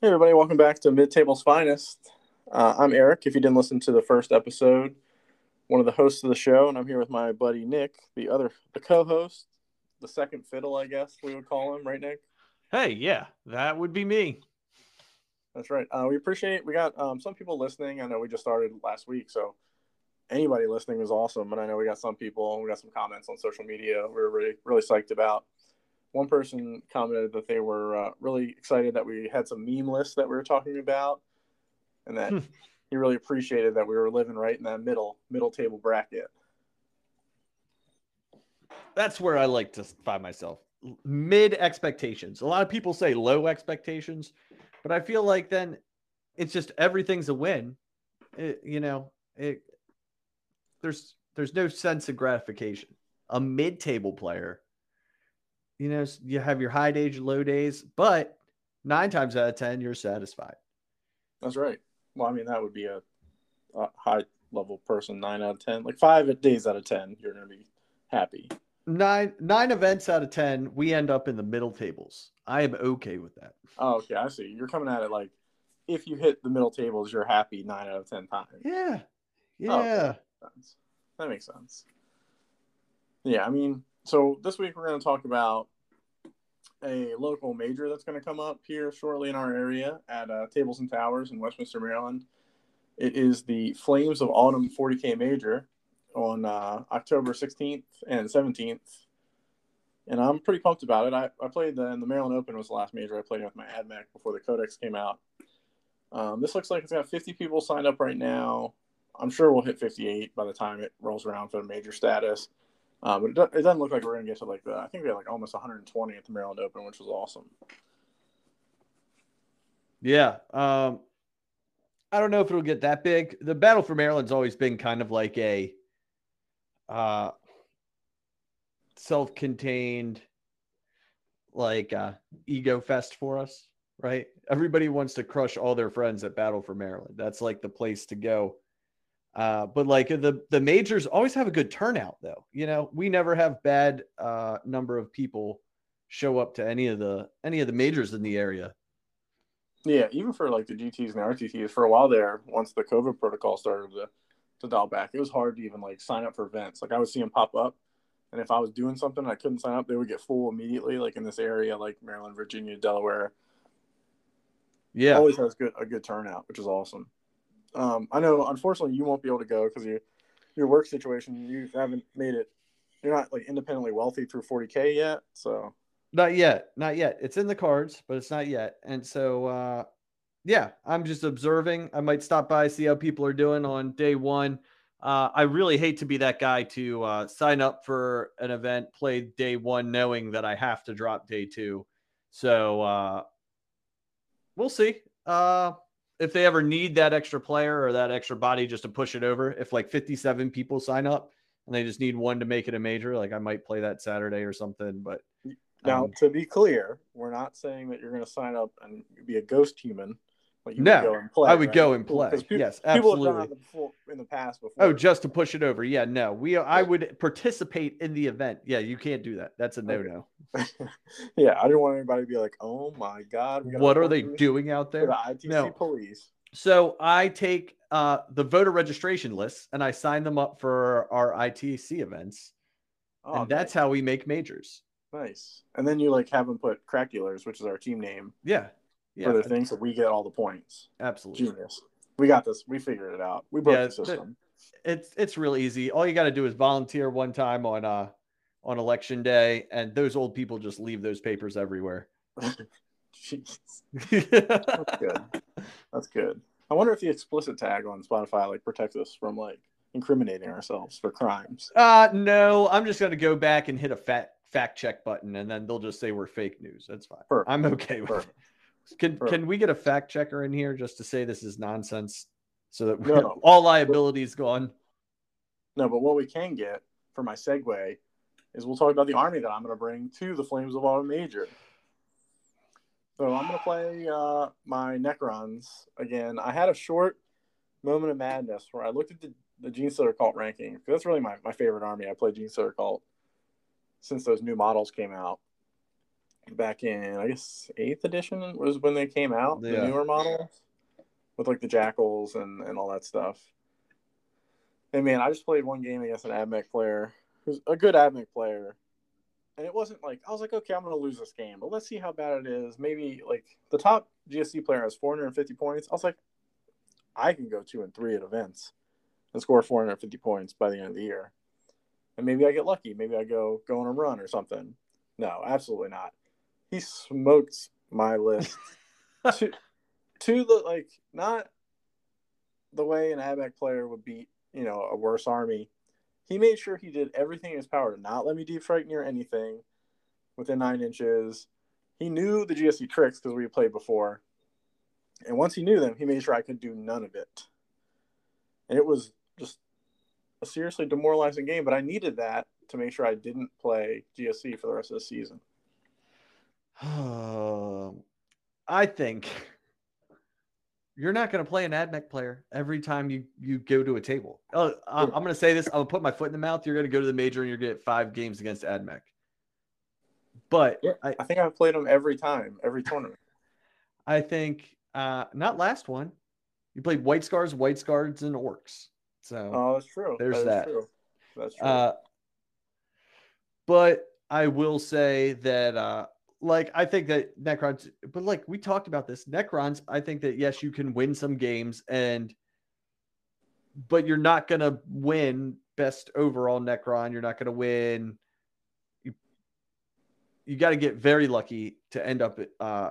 Hey, everybody, welcome back to Mid Table's Finest. Uh, I'm Eric. If you didn't listen to the first episode, one of the hosts of the show, and I'm here with my buddy Nick, the other, the co-host, the second fiddle, I guess we would call him, right, Nick? Hey, yeah, that would be me. That's right. Uh, we appreciate. We got um, some people listening. I know we just started last week, so anybody listening was awesome. And I know we got some people. We got some comments on social media. We are really, really psyched about one person commented that they were uh, really excited that we had some meme lists that we were talking about, and that hmm. he really appreciated that we were living right in that middle middle table bracket. That's where I like to find myself. Mid expectations. A lot of people say low expectations, but I feel like then it's just everything's a win. It, you know, it there's there's no sense of gratification. A mid-table player you know, you have your high days, low days, but nine times out of 10, you're satisfied. That's right. Well, I mean, that would be a, a high level person, nine out of 10. Like five days out of 10, you're going to be happy. Nine nine events out of 10, we end up in the middle tables. I am okay with that. Oh, okay. I see. You're coming at it like if you hit the middle tables, you're happy nine out of 10 times. Yeah. Oh, yeah. Oh, that makes sense. Yeah. I mean, so this week we're going to talk about a local major that's going to come up here shortly in our area at uh, Tables and Towers in Westminster, Maryland. It is the Flames of Autumn 40K Major on uh, October 16th and 17th. And I'm pretty pumped about it. I, I played the, the Maryland Open was the last major I played with my AdMech before the Codex came out. Um, this looks like it's got 50 people signed up right now. I'm sure we'll hit 58 by the time it rolls around for the major status. Uh, but it, do, it, doesn't look like we're going to get to like the. I think we had like almost 120 at the Maryland Open, which was awesome. Yeah. Um, I don't know if it'll get that big. The battle for Maryland's always been kind of like a uh, self-contained, like uh, ego fest for us, right? Everybody wants to crush all their friends at Battle for Maryland. That's like the place to go uh, but like the the majors always have a good turnout though. You know, we never have bad uh, number of people show up to any of the any of the majors in the area. Yeah, even for like the GTs and the RTTs for a while there, once the COVID protocol started to, to dial back, it was hard to even like sign up for events. Like I would see them pop up, and if I was doing something I couldn't sign up, they would get full immediately. Like in this area, like Maryland, Virginia, Delaware. Yeah, always has good a good turnout, which is awesome. Um, I know, unfortunately, you won't be able to go because you, your work situation, you haven't made it. You're not like independently wealthy through 40k yet, so not yet, not yet. It's in the cards, but it's not yet. And so, uh, yeah, I'm just observing. I might stop by, see how people are doing on day one. Uh, I really hate to be that guy to uh, sign up for an event, play day one, knowing that I have to drop day two. So uh, we'll see. Uh, if they ever need that extra player or that extra body just to push it over, if like 57 people sign up and they just need one to make it a major, like I might play that Saturday or something. But now, um, to be clear, we're not saying that you're going to sign up and be a ghost human. No, play, I would right? go and play. People, yes, absolutely. People have done before, in the past before. Oh, just to push it over. Yeah, no. We I would participate in the event. Yeah, you can't do that. That's a no no. yeah, I didn't want anybody to be like, "Oh my god, what are they doing out there?" The ITC no. police. So I take uh, the voter registration lists and I sign them up for our ITC events, oh, and that's how we make majors. Nice. And then you like have them put crack dealers, which is our team name. Yeah. Yeah. For their thing, so we get all the points. Absolutely. Genius. We got this. We figured it out. We broke yeah, the system. It's it's real easy. All you got to do is volunteer one time on uh on election day, and those old people just leave those papers everywhere. Jeez. That's good. That's good. I wonder if the explicit tag on Spotify like protects us from like incriminating ourselves for crimes. Uh no, I'm just gonna go back and hit a fat fact check button and then they'll just say we're fake news. That's fine. Perfect. I'm okay with Perfect. it. Can can we get a fact checker in here just to say this is nonsense so that no, all liability is gone? No, but what we can get for my segue is we'll talk about the army that I'm going to bring to the Flames of Autumn Major. So I'm going to play uh, my Necrons again. I had a short moment of madness where I looked at the, the Genestealer Cult ranking because that's really my, my favorite army. I played Genestealer Cult since those new models came out. Back in I guess eighth edition was when they came out, Yeah. the newer models with like the jackals and and all that stuff. And man, I just played one game against an Admech player who's a good Admech player. And it wasn't like I was like, okay, I'm gonna lose this game, but let's see how bad it is. Maybe like the top GSC player has 450 points. I was like, I can go two and three at events and score 450 points by the end of the year. And maybe I get lucky. Maybe I go go on a run or something. No, absolutely not. He smoked my list to to the like not the way an Admech player would beat, you know, a worse army. He made sure he did everything in his power to not let me deep strike near anything within nine inches. He knew the GSC tricks because we played before. And once he knew them, he made sure I could do none of it. And it was just a seriously demoralizing game, but I needed that to make sure I didn't play GSC for the rest of the season. Um, I think you're not going to play an AdMech player every time you you go to a table. Oh, I'm, I'm going to say this. I'm going to put my foot in the mouth. You're going to go to the major and you're going to get five games against AdMech. But Yeah. I, I think I've played them every time, every tournament. I think uh, not last one. You played White Scars, White Scars, and Orks. So Oh, that's true. There's is that. True. That's true. Uh, but I will say that, uh, like, I think that Necrons, but like we talked about this, Necrons, I think that yes, you can win some games, and but you're not gonna win best overall Necron. You're not gonna win. You you got to get very lucky to end up at uh,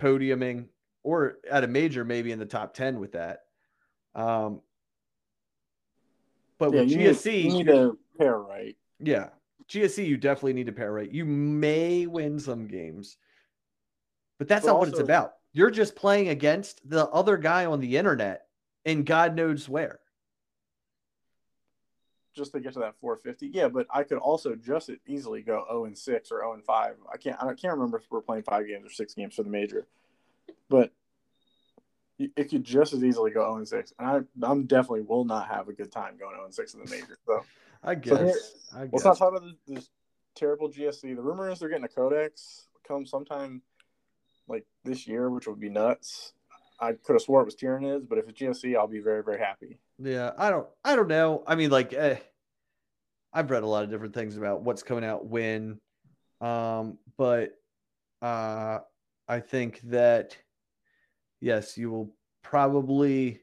podiuming or at a major, maybe in the top ten with that. Um, but yeah, with you GSC, need, you need to pair right. yeah. GSC, you definitely need to pair right. You may win some games, but that's But not what it's about. You're just playing against the other guy on the internet and God knows where. just to get to that 450. Yeah, but I could also just as easily go 0 and 6 or 0 and 5. I can't I can't remember if we're playing 5 games or 6 games for the major. But it could just as easily go 0 and 6. And I I'm definitely will not have a good time going 0 and 6 in the major. So I So guess. here- I guess. let's not talk about this, this terrible GSC. The rumor is they're getting a codex come sometime like this year, which would be nuts. I could have swore it was Tyranids, but if it's GSC, I'll be very, very happy. Yeah, I don't. I don't know. I mean, like, eh, I've read a lot of different things about what's coming out when, um, but uh, I think that yes, you will probably.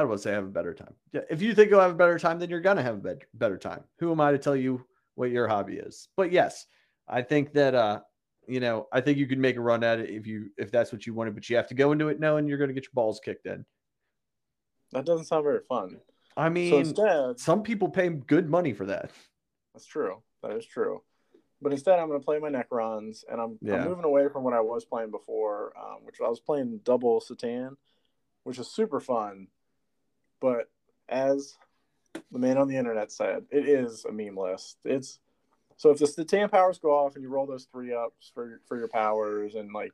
I don't want to say have a better time. Yeah, if you think you'll have a better time, then you're gonna have a better better time. Who am I to tell you what your hobby is? But yes, I think that uh, you know, I think you could make a run at it if you if that's what you wanted, but you have to go into it knowing you're gonna get your balls kicked in. That doesn't sound very fun. I So mean, instead, some people pay good money for that. That's true. That is true. But instead, I'm going to play my Necrons, and I'm, Yeah. I'm moving away from what I was playing before, um, which I was playing double C'tan, which is super fun. But as the man on the internet said, it is a meme list. It's so if the C'tan powers go off and you roll those three ups for for your powers, and like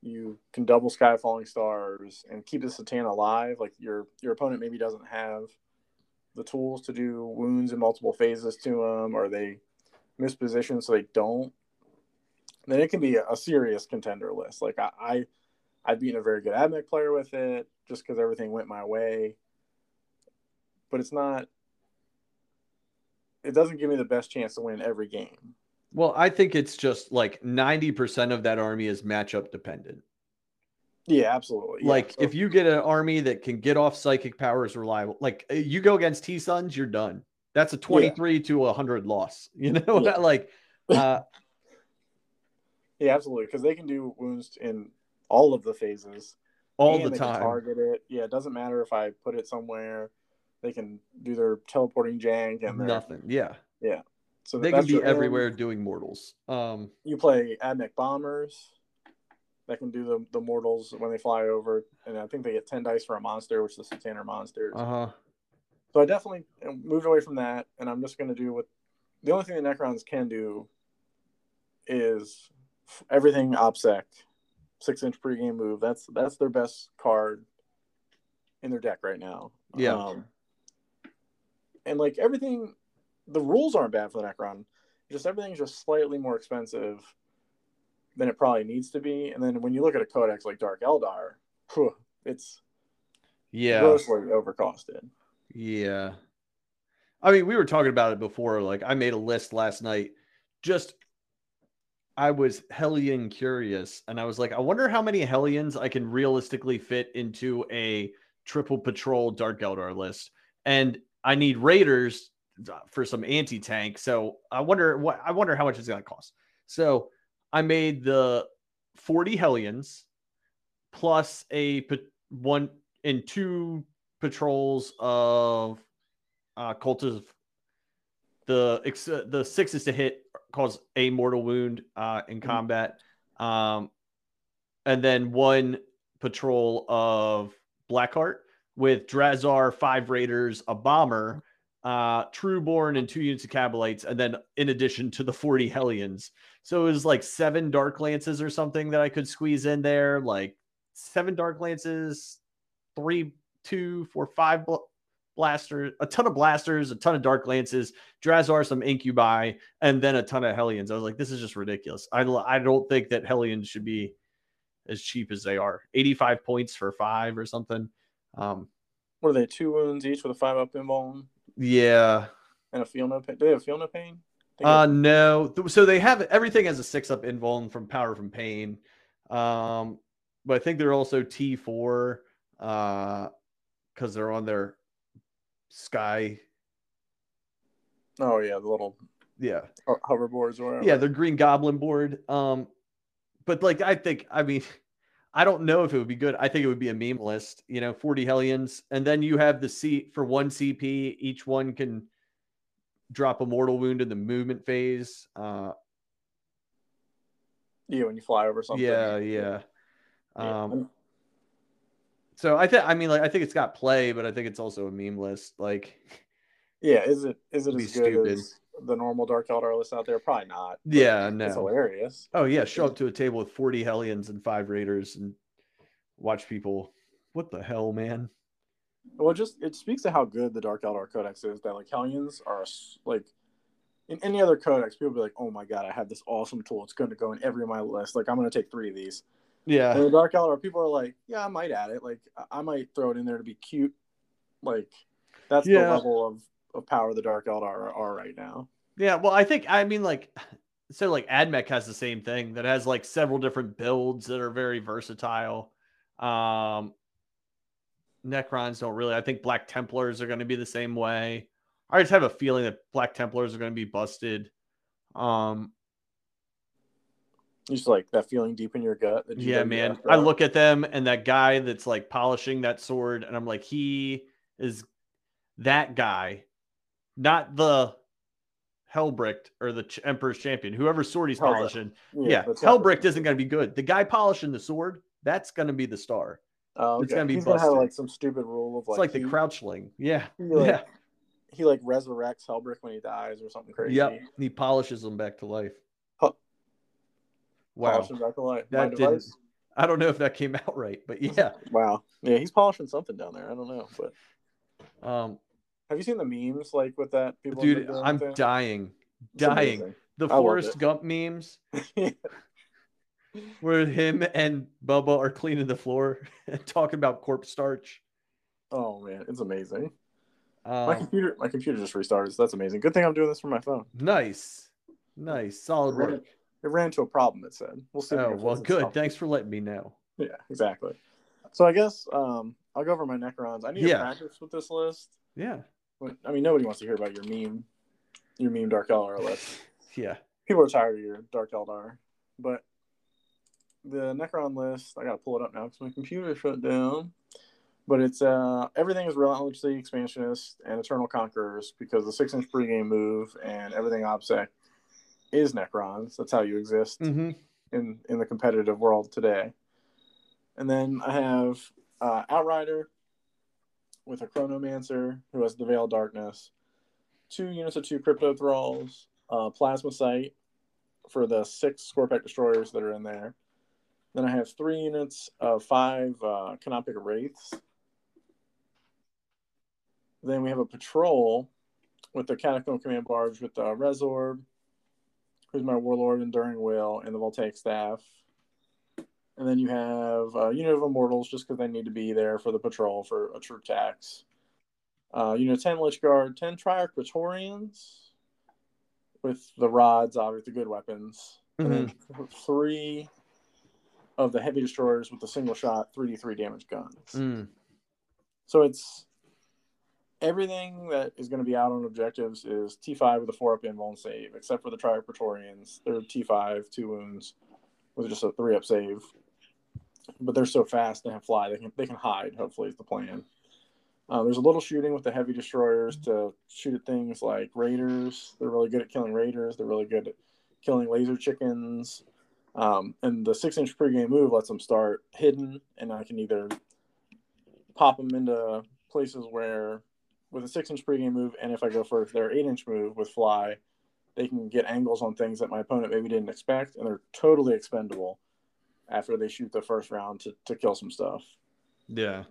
you can double Sky Falling Stars and keep the C'tan alive, like your your opponent maybe doesn't have the tools to do wounds in multiple phases to them, or they miss position so they don't, then it can be a, serious contender list. Like I, I I've beaten a very good Admech player with it just because everything went my way. But it's not. It doesn't give me the best chance to win every game. Well, I think it's just like 90% of that army is matchup dependent. Yeah, absolutely. Yeah, like so- if you get an army that can get off psychic powers reliable, like uh, you go against T Sons, you're done. That's a 23 to 100 loss. You know, Yeah. like uh, yeah, absolutely, because they can do wounds in all of the phases. all the time. target it. Yeah, it doesn't matter if I put it somewhere. They can do their teleporting jank and their Nothing. Yeah. Yeah. So They can be everywhere doing mortals. Um, You play Admech bombers that can do the, the mortals when they fly over, and I think they get ten dice for a monster, which the Sataner monsters. uh huh. So I definitely moved away from that, and I'm just going to do what the only thing the Necrons can do is everything OBSEC, six inch pregame move. That's that's their best card in their deck right now. Yeah. Um, and like everything, the rules aren't bad for the Necron. Just everything's just slightly more expensive than it probably needs to be. And then when you look at a codex like Dark Eldar, whew, it's Yeah. grossly overcosted. Yeah. I mean, we were talking about it before. Like, I made a list last night. Just, I was Hellion curious, and I was like, I wonder how many Hellions I can realistically fit into a triple patrol Dark Eldar list. And I need Raiders for some anti tank. So I wonder what I wonder how much it's going to cost. So I made the 40 Hellions plus a one and two patrols of uh cult of the ex- the sixes to hit cause a mortal wound uh in combat um and then one patrol of blackheart with Drazhar five raiders a bomber uh trueborn and two units of kabalites and then in addition to the 40 hellions. So it was like seven dark lances or something that i could squeeze in there like seven dark lances three two four five bl- blasters a ton of blasters a ton of dark lances Drazhar some incubi and then a ton of hellions. I was like this is just ridiculous. I, I don't think that hellions should be as cheap as they are. 85 points for five or something um What are they? Two wounds each with a five up invuln yeah and a feel no pain. Do they have feel no pain? Uh no. So they have everything as a six up invuln from power from pain. Um, but I think they're also T four uh because they're on their sky. Oh yeah, the little Yeah. ho- hoverboards or whatever. Yeah, their green goblin board. Um, but like I think I mean I don't know if it would be good. I think it would be a meme list, you know, 40 hellions, and then you have the seat for one CP. Each one can drop a mortal wound in the movement phase. Uh yeah, when you fly over something. Yeah, yeah. Yeah. Um, so I think I mean like I think it's got play, but I think it's also a meme list. Like, Yeah, is it is it Be as good stupid. as the normal Dark Eldar list out there? Probably not. yeah, It's hilarious. Oh yeah, show up to a table with forty hellions and five raiders and watch people. What the hell, man? Well, just it speaks to how good the Dark Eldar Codex is. That like Hellions are like in any other codex, people be like, "Oh my god, I have this awesome tool. It's going to go in every of my list. Like I'm going to take three of these." And Yeah, the Dark Eldar, people are like, "Yeah, I might add it. Like I- I might throw it in there to be cute." Like that's Yeah. the level of of power of the Dark Eldar are, are right now. yeah. Well, I think I mean like so like AdMech has the same thing that has like several different builds that are very versatile. Um Necrons don't really. I think Black Templars are going to be the same way. I just have a feeling that Black Templars are going to be busted. Um Just like that feeling deep in your gut. That yeah, man. I look at them and that guy that's like polishing that sword and I'm like he is that guy, not the Helbrecht or the Ch- Emperor's Champion, whoever sword he's polishing. Yeah, that's got- Helbrecht isn't going to be good. The guy polishing the sword, that's going to be the star. Oh, it's gonna be He's gonna have like some stupid rule of It's like, like, he, the crouchling. Yeah. he, like, yeah. he like resurrects Helbrecht when he dies or something crazy. Yep. He polishes him back to life. Huh. Wow. Back to life. That didn't- I don't know if that came out right, but yeah. Wow. Yeah, he's polishing something down there. I don't know, but Um, have you seen the memes like with that? People dude, I'm dying, dying. The Forrest. Gump memes where him and Bubba are cleaning the floor and talking about corpse starch. oh man, it's amazing. my Um, computer, my computer just restarted. So that's amazing. Good thing I'm doing this from my phone. nice, nice, solid work. It ran into a problem. It said. We'll see. Oh well, good. Thanks for letting me know. Yeah, exactly. So I guess um, I'll go over my Necrons. I need Yeah. to practice with this list. Yeah, I mean, nobody wants to hear about your meme, your meme Dark Eldar list. yeah. People are tired of your Dark Eldar. But the Necron list, I got to pull it up now because my computer shut down. But it's uh, everything is relentlessly expansionist and eternal conquerors because the six inch pregame move and everything OBSEC is Necrons. That's how you exist hmm in in the competitive world today. And then I have uh, Outrider with a Chronomancer who has the Veil of Darkness, two units of two Cryptothralls, uh, Plasmacyte for the six Skorpekh Destroyers that are in there. Then I have three units of five uh, Canoptek Wraiths. Then we have a patrol with the Catacomb Command Barge with the Resorb, who's my warlord, enduring will, and the voltaic staff. And then you have uh, unit of immortals, just because they need to be there for the patrol for a troop tax. Uh, know, ten lychguard, ten triarch praetorians, with the rods, obviously the good weapons, mm-hmm. and then three of the heavy destroyers with the single shot 3d3 damage guns. Mm. So it's everything that is going to be out on objectives is T5 with a 4 up invuln save, except for the Triarch Praetorians. They're T5, two wounds, with just a 3 up save. But they're so fast they can fly, they can, they can hide, hopefully, is the plan. Uh, there's a little shooting with the heavy destroyers to shoot at things like raiders. They're really good at killing raiders. They're really good at killing laser chickens. Um, and the six inch pregame move lets them start hidden, and I can either pop them into places where, with a six inch pregame move, and if I go for their eight inch move with fly, they can get angles on things that my opponent maybe didn't expect, and they're totally expendable after they shoot the first round to, to kill some stuff. Yeah.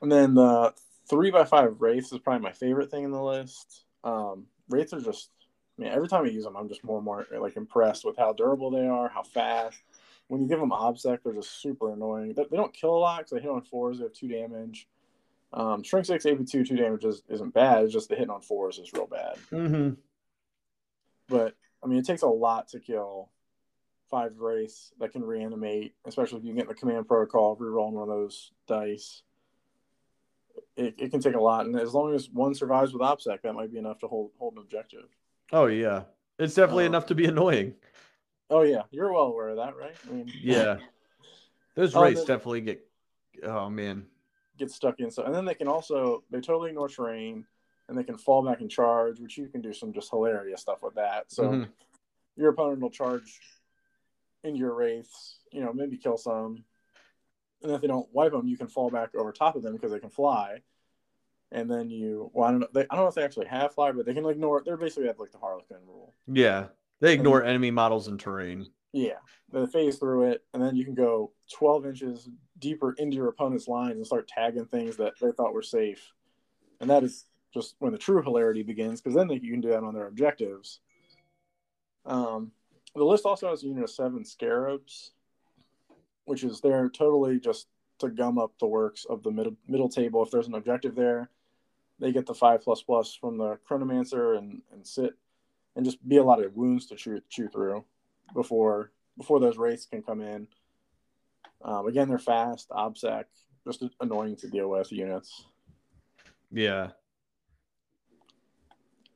And then the three by five wraiths is probably my favorite thing in the list. Um, wraiths are just, I mean, every time I use them, I'm just more and more like impressed with how durable they are, how fast. When you give them obsec, they're just super annoying. They, they don't kill a lot because they hit on fours. They have two damage. Um, Shrink six, AP two, two damage is, isn't bad. It's just the hitting on fours is real bad. Mm-hmm. But I mean, it takes a lot to kill five wraiths that can reanimate, especially if you get in the command protocol, rerolling one of those dice it, it can take a lot, and as long as one survives with OBSEC, that might be enough to hold hold an objective. Oh yeah, it's definitely uh, enough to be annoying. Oh yeah, you're well aware of that, right? I mean, yeah, those wraiths um, definitely get. Oh man, get stuck in. So, and then they can also they totally ignore terrain, and they can fall back and charge, which you can do some just hilarious stuff with that. So, mm-hmm. your opponent will charge into your wraiths, you know, maybe kill some, and if they don't wipe them, you can fall back over top of them because they can fly. And then you, well, I don't know, they, I don't know if they actually have fly, but they can ignore. They're basically have like the Harlequin rule. Yeah, they ignore and, enemy models and terrain. Yeah, they phase through it, and then you can go 12 inches deeper into your opponent's lines and start tagging things that they thought were safe. And that is just when the true hilarity begins, because then they, you can do that on their objectives. Um, the list also has a unit of seven scarabs, which is there totally just to gum up the works of the middle middle table. If there's an objective there, they get the five plus plus from the chronomancer and and sit and just be a lot of wounds to chew chew through before before those wraiths can come in. Um, again, they're fast, obsec, just annoying to deal with units. Yeah.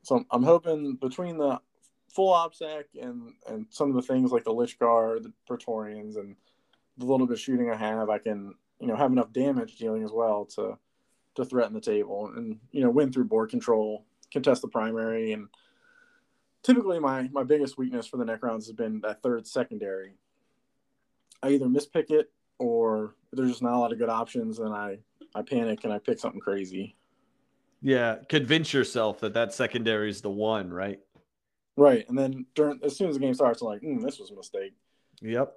So I'm hoping between the full obsec and and some of the things like the lychguard, the praetorians, and the little bit of shooting I have, I can you know have enough damage dealing as well to to threaten the table and you know win through board control, contest the primary, and typically my my biggest weakness for the Necrons has been that third secondary. I either mispick it or there's just not a lot of good options, and I I panic and I pick something crazy. Yeah, convince yourself that that secondary is the one, right? Right, and then during as soon as the game starts, I'm like, mm, this was a mistake. Yep.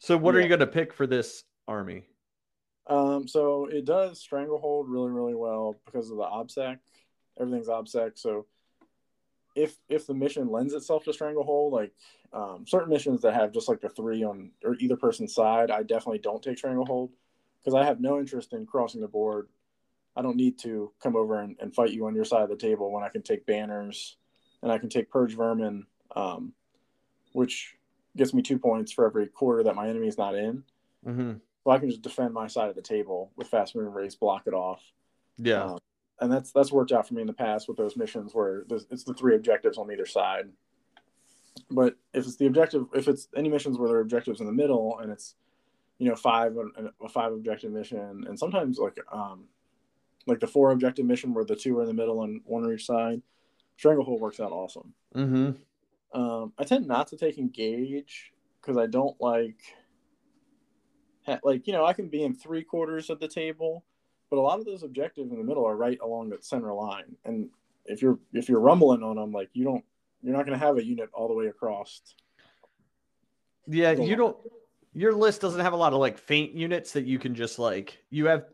So what yeah. are you going to pick for this army? Um, so it does stranglehold really, really well because of the obsec. Everything's obsec. So if if the mission lends itself to stranglehold, like um, certain missions that have just like the three on or either person's side, I definitely don't take stranglehold because I have no interest in crossing the board. I don't need to come over and, and, fight you on your side of the table when I can take banners and I can take purge vermin, um, which gets me two points for every quarter that my enemy is not in. Mm-hmm. So I can just defend my side of the table with fast moving wraiths, block it off. Yeah, um, and that's that's worked out for me in the past with those missions where it's the three objectives on either side. But if it's the objective, if it's any missions where there are objectives in the middle, and it's you know five a five objective mission, and sometimes like um like the four objective mission where the two are in the middle and one on each side, Stranglehold works out awesome. Mm-hmm. Um, I tend not to take engage because I don't like, like you know, I can be in three quarters of the table, but a lot of those objectives in the middle are right along that center line, and if you're if you're rumbling on them, like you don't, you're not going to have a unit all the way across. Yeah, you don't. Your list doesn't have a lot of like faint units that you can just like. You have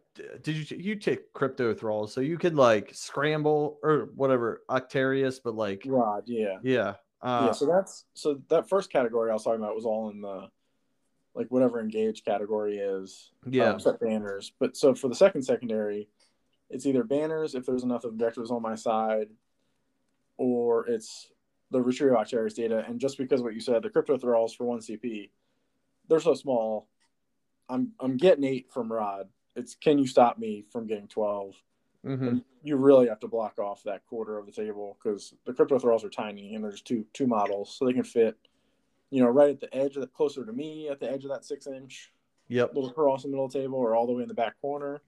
did you you take cryptothralls so you could like scramble or whatever Octarius, but like Rod, yeah. yeah. Uh, yeah, so that's so that first category I was talking about was all in the like whatever engage category is. Yeah. Um, except banners. But so for the second secondary, it's either banners if there's enough objectives on my side, or it's the retrieve Octarius data. And just because what you said, the cryptothralls for one CP, they're so small. I'm I'm getting eight from Rod. It's can you stop me from getting 12 mhm. You really have to block off that quarter of the table because the cryptothralls are tiny and there's two two models, so they can fit, you know, right at the edge of the closer to me at the edge of that six inch Yep. little cross in the middle table or all the way in the back corner.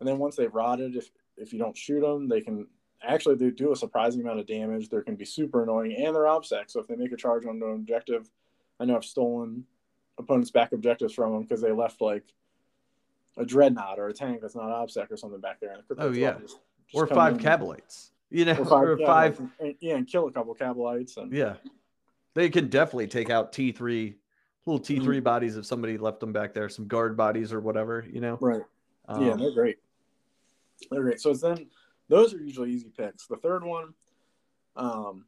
And then once they've rotted, if if you don't shoot them, they can actually they do a surprising amount of damage. They can be super annoying and they're obsec. So if they make a charge onto an objective, I know I've stolen opponents' back objectives from them because they left like a dreadnought or a tank that's not obsec or something back there. And the Oh, yeah. just- just Or five kabalites. You know, or five, or yeah, five and- yeah, and kill a couple kabalites and Yeah. They can definitely take out T3, little Mm-hmm. T3 bodies if somebody left them back there, some guard bodies or whatever, you know? right. Um, yeah, they're great. They're great. So it's then those are usually easy picks. The third one, um,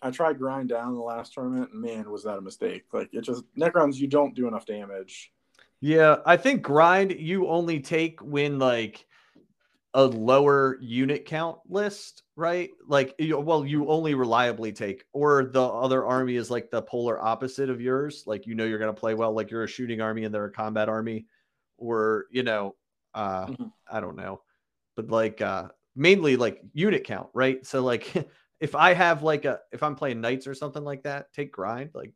I tried grind down the last tournament, and man, was that a mistake! Like it just Necrons, you don't do enough damage. Yeah, I think grind you only take when like a lower unit count list, right? Like, you, well, you only reliably take, or the other army is like the polar opposite of yours. Like, you know, you're going to play well, like you're a shooting army and they're a combat army, or, you know, uh, Mhm. I don't know, but like, uh, mainly like unit count, right? So, like, if I have like a, if I'm playing knights or something like that, take grind, like,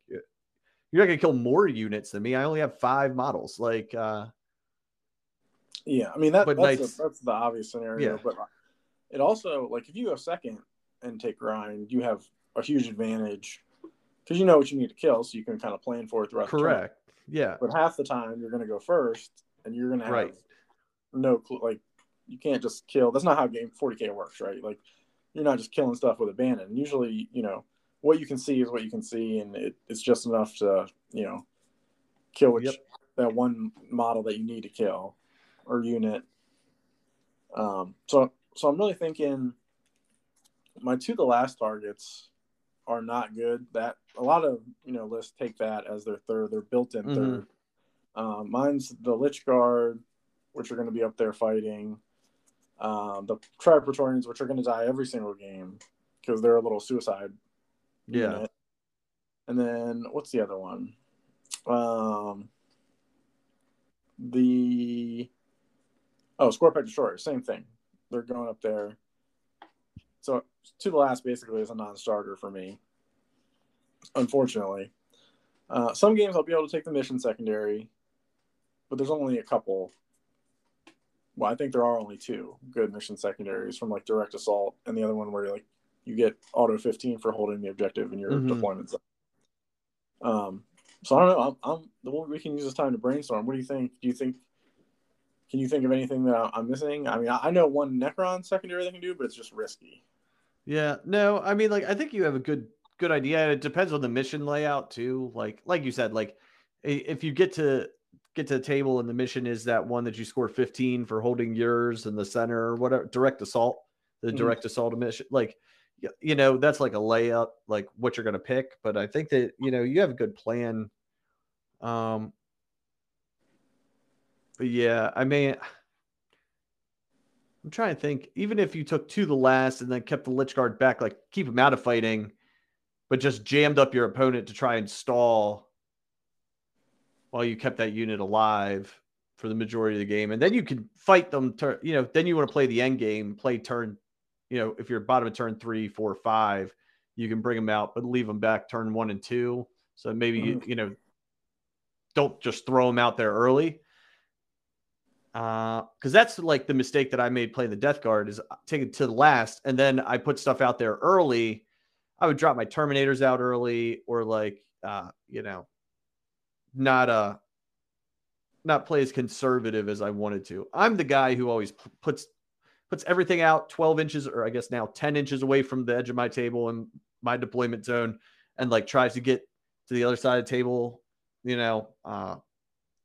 you're not to kill more units than me. I only have five models. Like, uh, Yeah, I mean that, But that's Knights- the, that's the obvious scenario. Yeah. But it also like if you go second and take grind, you have a huge advantage because you know what you need to kill, so you can kind of plan for it throughout. correct. Yeah. But half the time you're going to go first, and you're going to have Right. no clue. Like you can't just kill. That's not how game 40k works, right? Like you're not just killing stuff with abandon. Usually, you know, what you can see is what you can see, and it, it's just enough to you know kill which, Yep. that one model that you need to kill or unit. Um, so so I'm really thinking my two the last targets are not good. That a lot of you know lists take that as their third, their built-in Mhm. third. Um, mine's the Lychguard, which are going to be up there fighting. Um, the Tri Praetorians, which are going to die every single game because they're a little suicide Yeah. unit. And then what's the other one? Um, the oh, Scorpion Destroyer, same thing. They're going up there. So to the last basically is a non-starter for me. Unfortunately, uh, some games I'll be able to take the mission secondary, but there's only a couple. Well, I think there are only two good mission secondaries from like direct assault, and the other one where you like you get auto 15 for holding the objective in your Mhm. deployment zone. Um, so I don't know. I'm, I'm we can use this time to brainstorm. What do you think? Do you think? Can you think of anything that I'm missing? I mean, I know one Necron secondary they can do, but it's just risky. Yeah, no, I mean, like, I think you have a good good idea. It depends on the mission layout too. Like, like you said, like, if you get to get to the table and the mission is that one that you score 15 for holding yours in the center or whatever, direct assault, the Mhm. direct assault mission, like, you know, that's like a layup, like what you're gonna pick. But I think that you know you have a good plan. Um, but yeah, I mean. I'm trying to think. Even if you took to the last and then kept the Lychguard back, like keep him out of fighting, but just jammed up your opponent to try and stall while you kept that unit alive for the majority of the game, and then you can fight them. Turn, you know, then you want to play the end game, play turn. You know, if you're bottom of turn three, four, five, you can bring them out, but leave them back turn one and two. So maybe you, you know, don't just throw them out there early Uh, because Uh, that's like the mistake that I made playing the Death Guard is take it to the last, and then I put stuff out there early. I would drop my Terminators out early, or like, uh, you know, not uh not play as conservative as I wanted to. I'm the guy who always p- puts puts everything out 12 inches, or I guess now 10 inches away from the edge of my table and my deployment zone, and like tries to get to the other side of the table. You know, uh,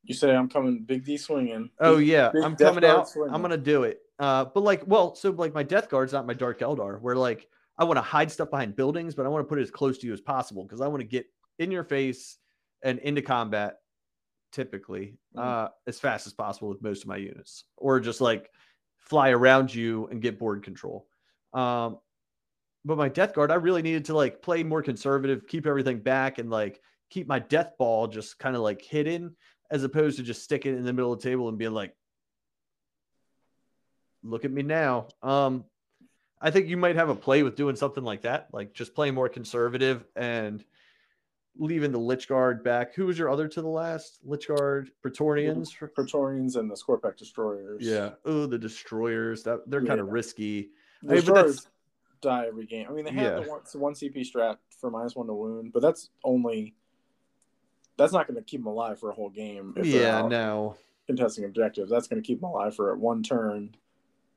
You say I'm coming big D swinging. Oh yeah, big I'm coming out. swinging. I'm gonna do it. Uh, but like, well, so like my Death Guard's not my Dark Eldar. Where like I want to hide stuff behind buildings, but I want to put it as close to you as possible because I want to get in your face and into combat typically Mhm. uh, as fast as possible with most of my units, or just like fly around you and get board control. Um, but my Death Guard, I really needed to like play more conservative, keep everything back, and like keep my Death Ball just kind of like hidden, as opposed to just sticking in the middle of the table and being like, "Look at me now." Um, I think you might have a play with doing something like that, like just playing more conservative and leaving the Lychguard back. Who was your other to the last? Lychguard, Praetorians. Praetorians and the Skorpekh destroyers. Yeah. Oh, the destroyers. That they're kind of risky. The mean, destroyers die every game. I mean, they have Yeah. the one, one CP strat for minus one to wound, but that's only that's not going to keep them alive for a whole game. If Yeah. No. contesting objectives. That's going to keep them alive for one turn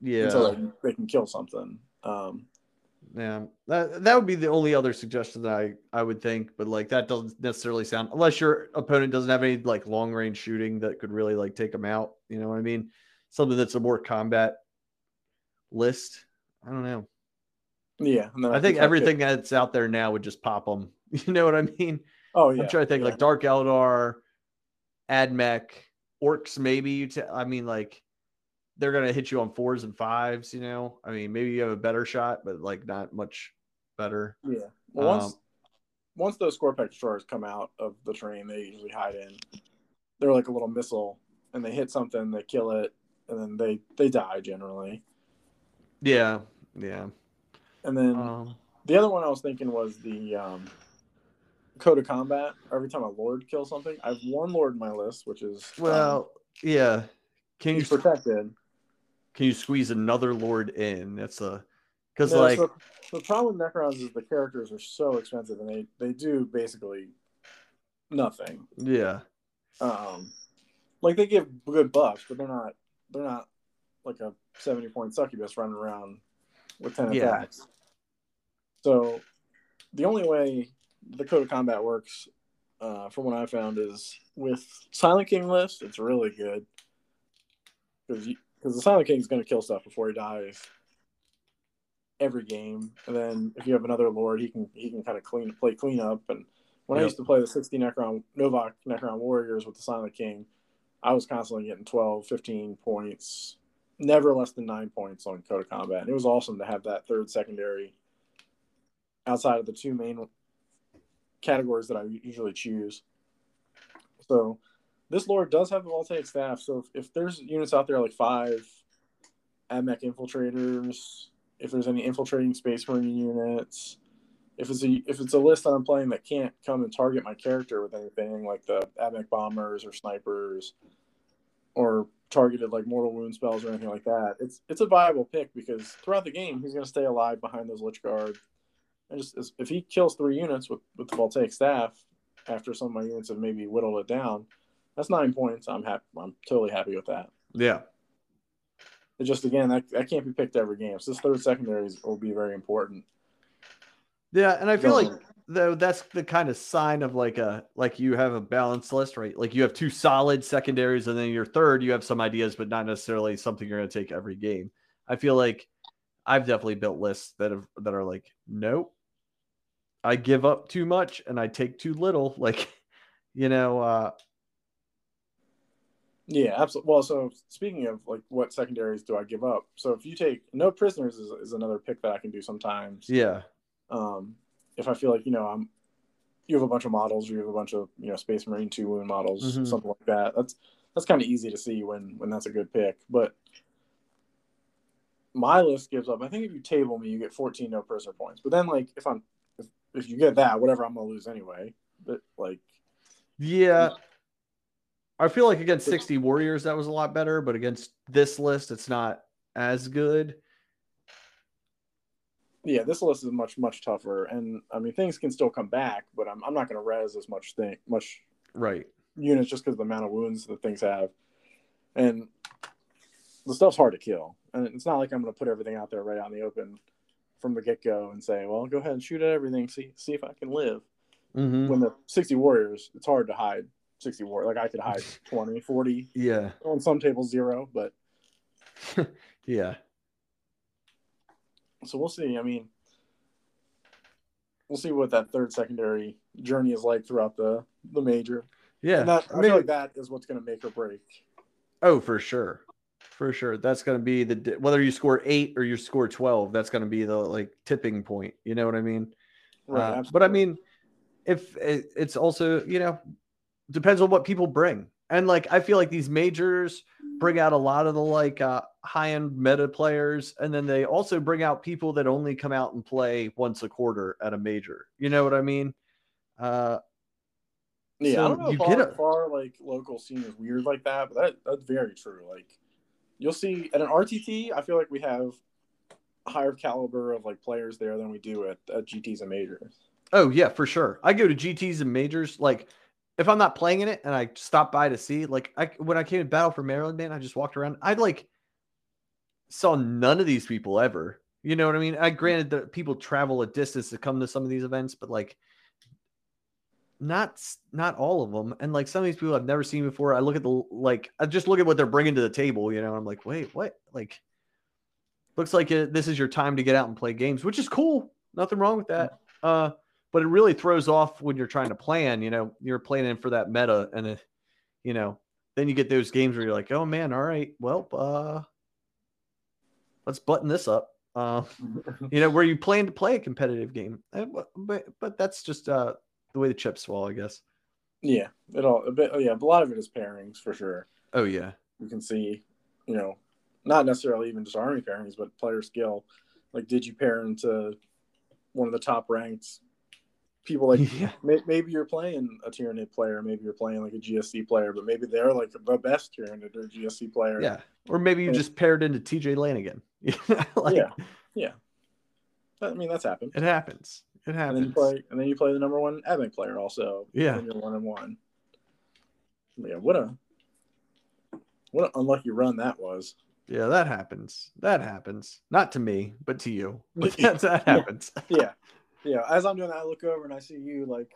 Yeah. until they, they can kill something. Um, Yeah, that that would be the only other suggestion that I I would think, but like that doesn't necessarily sound unless your opponent doesn't have any like long range shooting that could really like take them out. You know what I mean? Something that's a more combat list. I don't know. yeah, then I think everything that's out there now would just pop them. You know what I mean? Oh yeah, I'm trying to think yeah. like Dark Eldar, Admech, Orks. Maybe you. T- I mean, like they're gonna hit you on fours and fives. You know, I mean, maybe you have a better shot, but like not much better. Yeah. Well, once Um, once those Skorpekh destroyers come out of the train, they usually hide in. They're like a little missile, and they hit something, they kill it, and then they they die generally. Yeah, yeah. And then Um, the other one I was thinking was the um, code of combat. Every time a lord kills something, I have one lord in my list, which is um, well, yeah. Can you he's protected. Can you squeeze another lord in? That's a because No, like so the problem with Necrons is the characters are so expensive, and they they do basically nothing. yeah, Um, like they give good buffs, but they're not they're not like a seventy point succubus running around with ten Yeah. attacks. So the only way the code of combat works, uh, from what I found, is with Silent King list. It's really good because because the Silent King is going to kill stuff before he dies every game, and then if you have another Lord, he can he can kind of clean play cleanup. And when I used to play the sixty Necron Novokh Necron Warriors with the Silent King, I was constantly getting 12, 15 points, never less than nine points on Code of Combat. And it was awesome to have that third secondary outside of the two main categories that I usually choose. So this Lord does have the voltaic staff. So if, if there's units out there like five AdMech infiltrators, if there's any infiltrating space marine units, if it's a if it's a list that I'm playing that can't come and target my character with anything like the AdMech bombers or snipers or targeted like mortal wound spells or anything like that, it's it's a viable pick because throughout the game he's to stay alive behind those Lychguard. And just if he kills three units with with the voltaic staff after some of my units have maybe whittled it down, that's nine points. I'm happy. I'm totally happy with that. yeah, It just again that, that can't be picked every game. So this third secondaries will be very important. yeah. And I feel like though that's the kind of sign of like a like you have a balanced list, right? Like you have two solid secondaries, and then your third you have some ideas, but not necessarily something you're going to take every game. I feel like I've definitely built lists that have that are like, nope, I give up too much and I take too little. Like, you know, uh, Yeah, absolutely. Well, so speaking of like what secondaries do I give up? So if you take no prisoners is, is another pick that I can do sometimes. yeah, Um, if I feel like you know I'm, you have a bunch of models, or you have a bunch of you know Space Marine two wound models, Mhm. something like that. That's that's kind of easy to see when when that's a good pick. But my list gives up. I think if you table me, you get 14 no prisoner points. But then like if I'm if, if you get that, whatever, I'm gonna lose anyway. But like yeah. I feel like against 60 Warriors, that was a lot better, but against this list, it's not as good. yeah, this list is much much tougher, and I mean things can still come back, but I'm I'm not going to res as much thing much Right. units just because of the amount of wounds that things have, and the stuff's hard to kill, and it's not like I'm going to put everything out there right out in the open from the get go and say, well, go ahead and shoot at everything, see see if I can live. Mm-hmm. When the 60 warriors, it's hard to hide 60 war. Like I could hide 20, 40. Yeah. On some tables, zero, but yeah. So we'll see. I mean, we'll see what that third secondary journey is like throughout the the major. Yeah. And that, I, I feel like that is what's going to make or break. Oh, for sure. For sure. That's going to be the whether you score 8 or you score 12, that's going to be the like tipping point, you know what I mean? Right. Uh, but I mean, if it's also, you know, depends on what people bring. And like, I feel like these majors bring out a lot of the like uh, high end meta players. And then they also bring out people that only come out and play once a quarter at a major. You know what I mean? Uh, Yeah, So I don't know you if get if like local scene is weird like that, but that that's very true. Like you'll see at an RTT, I feel like we have a higher caliber of like players there than we do at, at GTs and majors. Oh yeah, for sure. I go to GTs and majors. Like, if I'm not playing in it and I stop by to see, like, I when I came to Battle for Maryland, man, I just walked around. I like saw none of these people ever. You know what I mean? I granted that people travel a distance to come to some of these events, but like, not not all of them. And like some of these people I've never seen before. I look at the like, I just look at what they're bringing to the table. You know, I'm like, wait, what? Like, looks like it, this is your time to get out and play games, which is cool. Nothing wrong with that. Uh, but it really throws off when you're trying to plan. You know, you're planning for that meta, and it, you know, then you get those games where you're like, oh man, all right, well, uh, let's button this up. Uh, you know, where you plan to play a competitive game, Uh, but but, but that's just uh the way the chips fall, I guess. yeah, it all a bit. Oh Yeah, a lot of it is pairings for sure. Oh yeah, You can see, you know, not necessarily even just army pairings, but player skill. Like, did you pair into one of the top ranked people? Like, yeah, may- maybe you're playing a Tyranid player, maybe you're playing like a GSC player, but maybe they're like the best Tyranid or GSC player. yeah. Or maybe you Yeah. just paired into TJ Lanigan. like, yeah, yeah. I mean, that's happened. it happens. It And happens. then you play, and then you play the number one Epic player also. Yeah. And you're one and one. Yeah, what a what an unlucky run that was. Yeah, that happens. That happens. Not to me, but to you. But that, that happens. Yeah, yeah. As I'm doing that, I look over and I see you like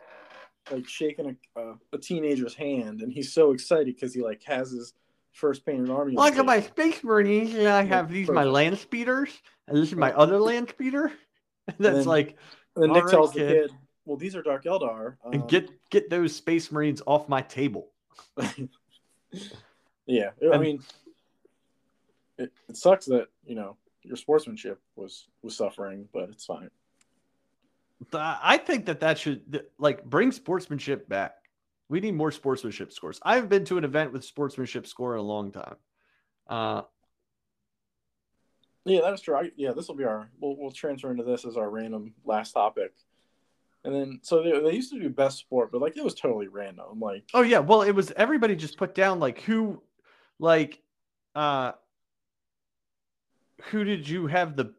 like shaking a uh, a teenager's hand, and he's so excited because he like has his first painted army. Look at my space marines. And I have these my land speeders, and this is my other land speeder. That's then- like, And then Nick right, tells the kid. kid, "Well, these are Dark Eldar." and um, get get those space marines off my table. yeah, I And- mean, it, it sucks that you know your sportsmanship was was suffering, but it's fine. I think that that should like bring sportsmanship back. We need more sportsmanship scores. I haven't been to an event with sportsmanship score in a long time. Uh, Yeah, that's true. I, yeah, this will be our. We'll we'll transfer into this as our random last topic, and then so they, they used to do best sport, but like it was totally random. Like Oh yeah, well it was everybody just put down like who like uh who did you have the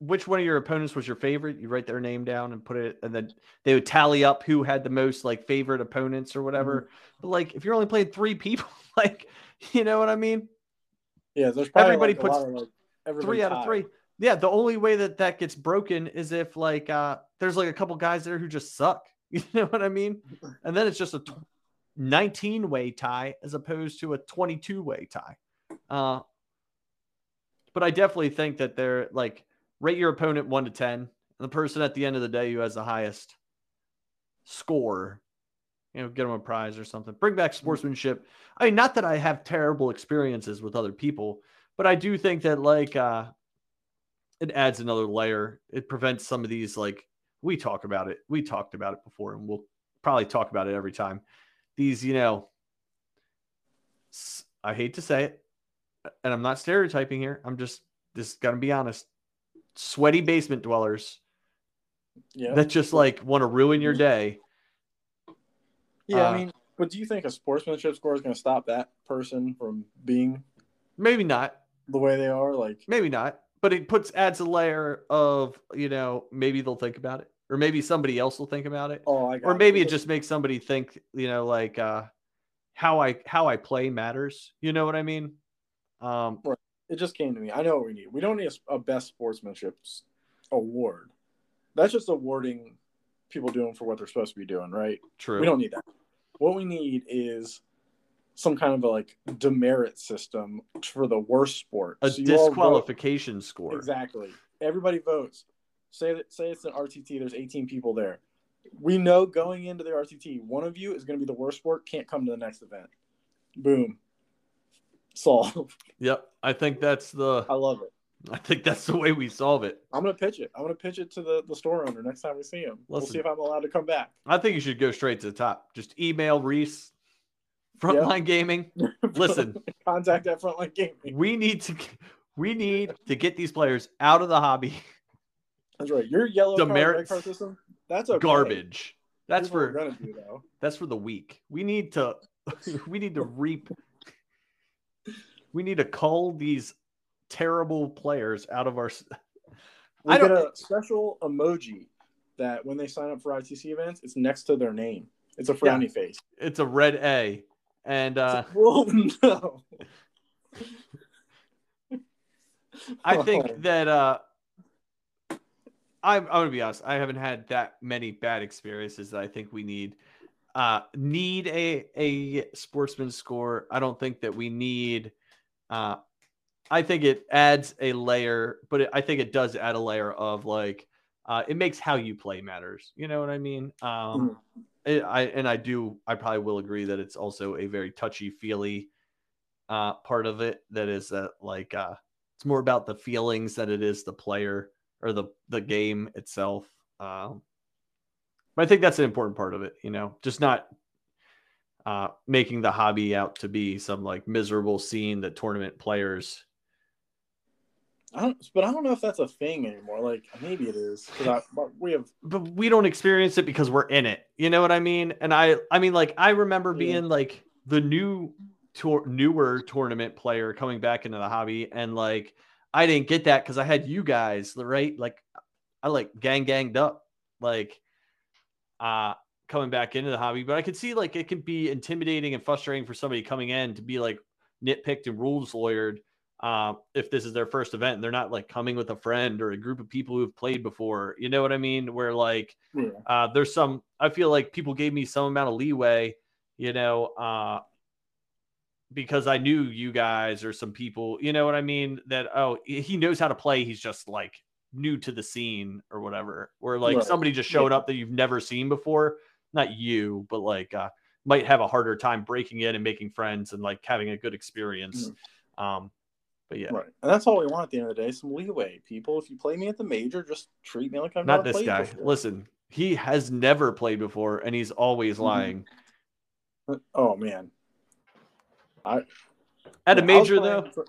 which one of your opponents was your favorite? You write their name down and put it and then they would tally up who had the most like favorite opponents or whatever. But like if you're only playing 3 people like you know what I mean? yeah, there's probably Everybody like, puts of, like, 3 out of. 3. Yeah, the only way that that gets broken is if like uh there's like a couple guys there who just suck. You know what I mean? And then it's just a 19 way tie as opposed to a 22 way tie. Uh, but I definitely think that they're like rate your opponent one to 10. And the person at the end of the day who has the highest score, you know, get them a prize or something. Bring back sportsmanship. I mean, not that I have terrible experiences with other people, but I do think that like uh, it adds another layer. It prevents some of these like we talk about it. We talked about it before, and we'll probably talk about it every time. These, you know, I hate to say it, and I'm not stereotyping here. I'm just just gonna be honest. Sweaty basement dwellers Yeah, that just like want to ruin your day. yeah. uh, I mean, but do you think a sportsmanship score is going to stop that person from being Maybe not. the way they are? Like, Maybe not. But it puts adds a layer of you know maybe they'll think about it, or maybe somebody else will think about it. oh, I got or maybe it Because- just makes somebody think you know like uh how i how i play matters you know what i mean um it just came to me. I know what we need. We don't need a, a best sportsmanship award. That's just awarding people doing for what they're supposed to be doing, right? true We don't need that. What we need is some kind of a like demerit system for the worst sport. A So you all vote- disqualification score. Exactly. Everybody votes. Say that say it's an RTT. There's 18 people there. We know going into the RTT, one of you is going to be the worst sport. Can't come to the next event. Boom. Solved. Yep. I think that's the I love it. I think that's the way we solve it. I'm gonna pitch it. I'm gonna pitch it to the, the store owner next time we see him. We'll see if I'm allowed to come back. I think you should go straight to the top. Just email Reece, Frontline Gaming. Listen. Contact at Frontline Gaming. We need to we need to get these players out of the hobby. That's right. Your yellow card, Demerits. red card system. That's okay. Garbage. That's Here's for gonna do though. that's for the weak. We need to we need to reap we need to cull these terrible players out of our We I get a special emoji that when they sign up for ITC events, it's next to their name. It's a frowny face. it's a red A. And uh well, no. I think that uh I'm I'm gonna be honest, I haven't had that many bad experiences that I think we need. Uh need a a sportsman score. I don't think that we need uh I think it adds a layer, but it, I think it does add a layer of like uh it makes how you play matters. You know what I mean? Um it, I and I do I probably will agree that it's also a very touchy feely uh part of it that is that like uh it's more about the feelings than it is the player or the the game itself. Um, but I think that's an important part of it. You know, just not uh, making the hobby out to be some like miserable scene that tournament players. I don't, but I don't know if that's a thing anymore. Like maybe it is because we have But we don't experience it because we're in it. You know what I mean? And I, I mean, like I remember Yeah. being like the new tour, newer tournament player coming back into the hobby, and like I didn't get that because I had you guys, right? Like I like gang ganged up, like uh coming back into the hobby. But I could see like it can be intimidating and frustrating for somebody coming in to be like nitpicked and rules lawyered. Uh, if this is their first event, and they're not like coming with a friend or a group of people who've played before. You know what I mean? Where like yeah. uh, there's some i feel like people gave me some amount of leeway you know uh, because i knew you guys or some people you know what i mean that oh he knows how to play he's just like new to the scene or whatever or like Right. somebody just showed up that you've never seen before not you but like uh might have a harder time breaking in and making friends and like having a good experience um but yeah Right, and that's all we want at the end of the day. Some leeway, people. If you play me at the major, just treat me like I'm not never this guy before. listen he has never played before and he's always Mhm. lying Oh man, I at a Yeah, I was major though for-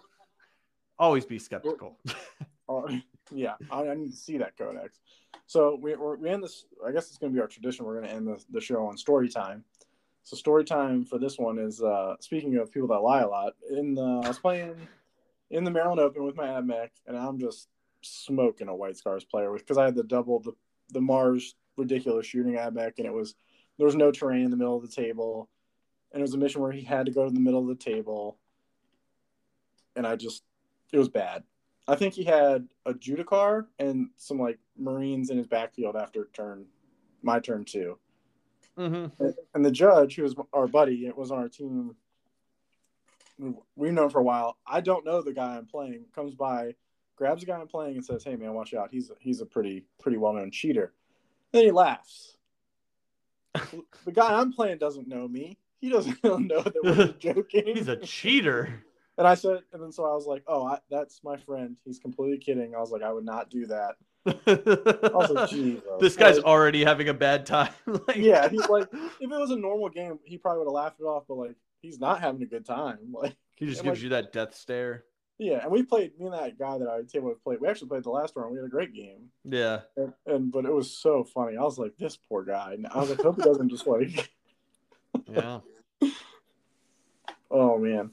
always be skeptical Uh, yeah, I, I need to see that codex. So we, we end this. I guess it's going to be our tradition. We're going to end the, the show on story time. So story time for this one is uh, speaking of people that lie a lot. In the I was playing in the Maryland Open with my AdMech, and I'm just smoking a White Scars player because I had the double the the Mars ridiculous shooting AdMech, and it was there was no terrain in the middle of the table, and it was a mission where he had to go to the middle of the table, and I just it was bad. I think he had a Judiciar and some like Marines in his backfield after turn my turn two. mm-hmm. And the judge, who was our buddy, it was on our team. We've known for a while. I don't know the guy I'm playing. Comes by, grabs the guy I'm playing, and says, "Hey man, watch out. He's he's a pretty pretty well known cheater." Then he laughs. the guy I'm playing doesn't know me. He doesn't know that we're joking. He's a cheater. And I said, and then so I was like, "Oh, I, that's my friend. He's completely kidding." I was like, "I would not do that." I was like, Jesus. this guy's Like, already having a bad time. Like- yeah, he's like, if it was a normal game, he probably would have laughed it off. But like, he's not having a good time. Like, he just gives like- you that death stare. yeah, and we played. Me and that guy that I table with played. We actually played the last round. We had a great game, Yeah. and, and but it was so funny. I was like, this poor guy. And I was like, hope he doesn't just like, Yeah. oh man.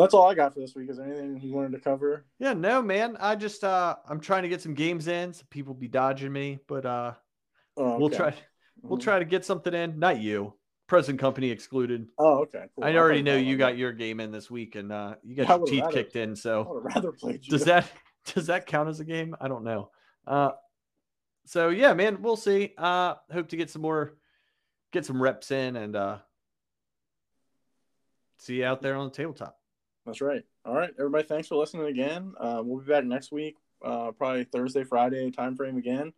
Well, that's all I got for this week. Is there anything you wanted to cover? Yeah, no, man. I just uh I'm trying to get some games in. Some people be dodging me, but uh Oh, we'll okay. try we'll Mhm. try to get something in. Not you. Present company excluded. Oh, okay. Cool. I already know you got your game in this week and uh you got I your teeth rather- kicked in. So rather played you. does that does that count as a game? I don't know. Uh so yeah, man, we'll see. Uh hope to get some more get some reps in and uh see you out there on the tabletop. That's right. All right, everybody. Thanks for listening again. Uh, we'll be back next week, uh, probably Thursday, Friday time frame again.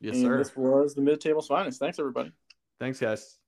Yes, and sir. This was the Mid Table's finest. Thanks, everybody. Thanks, guys.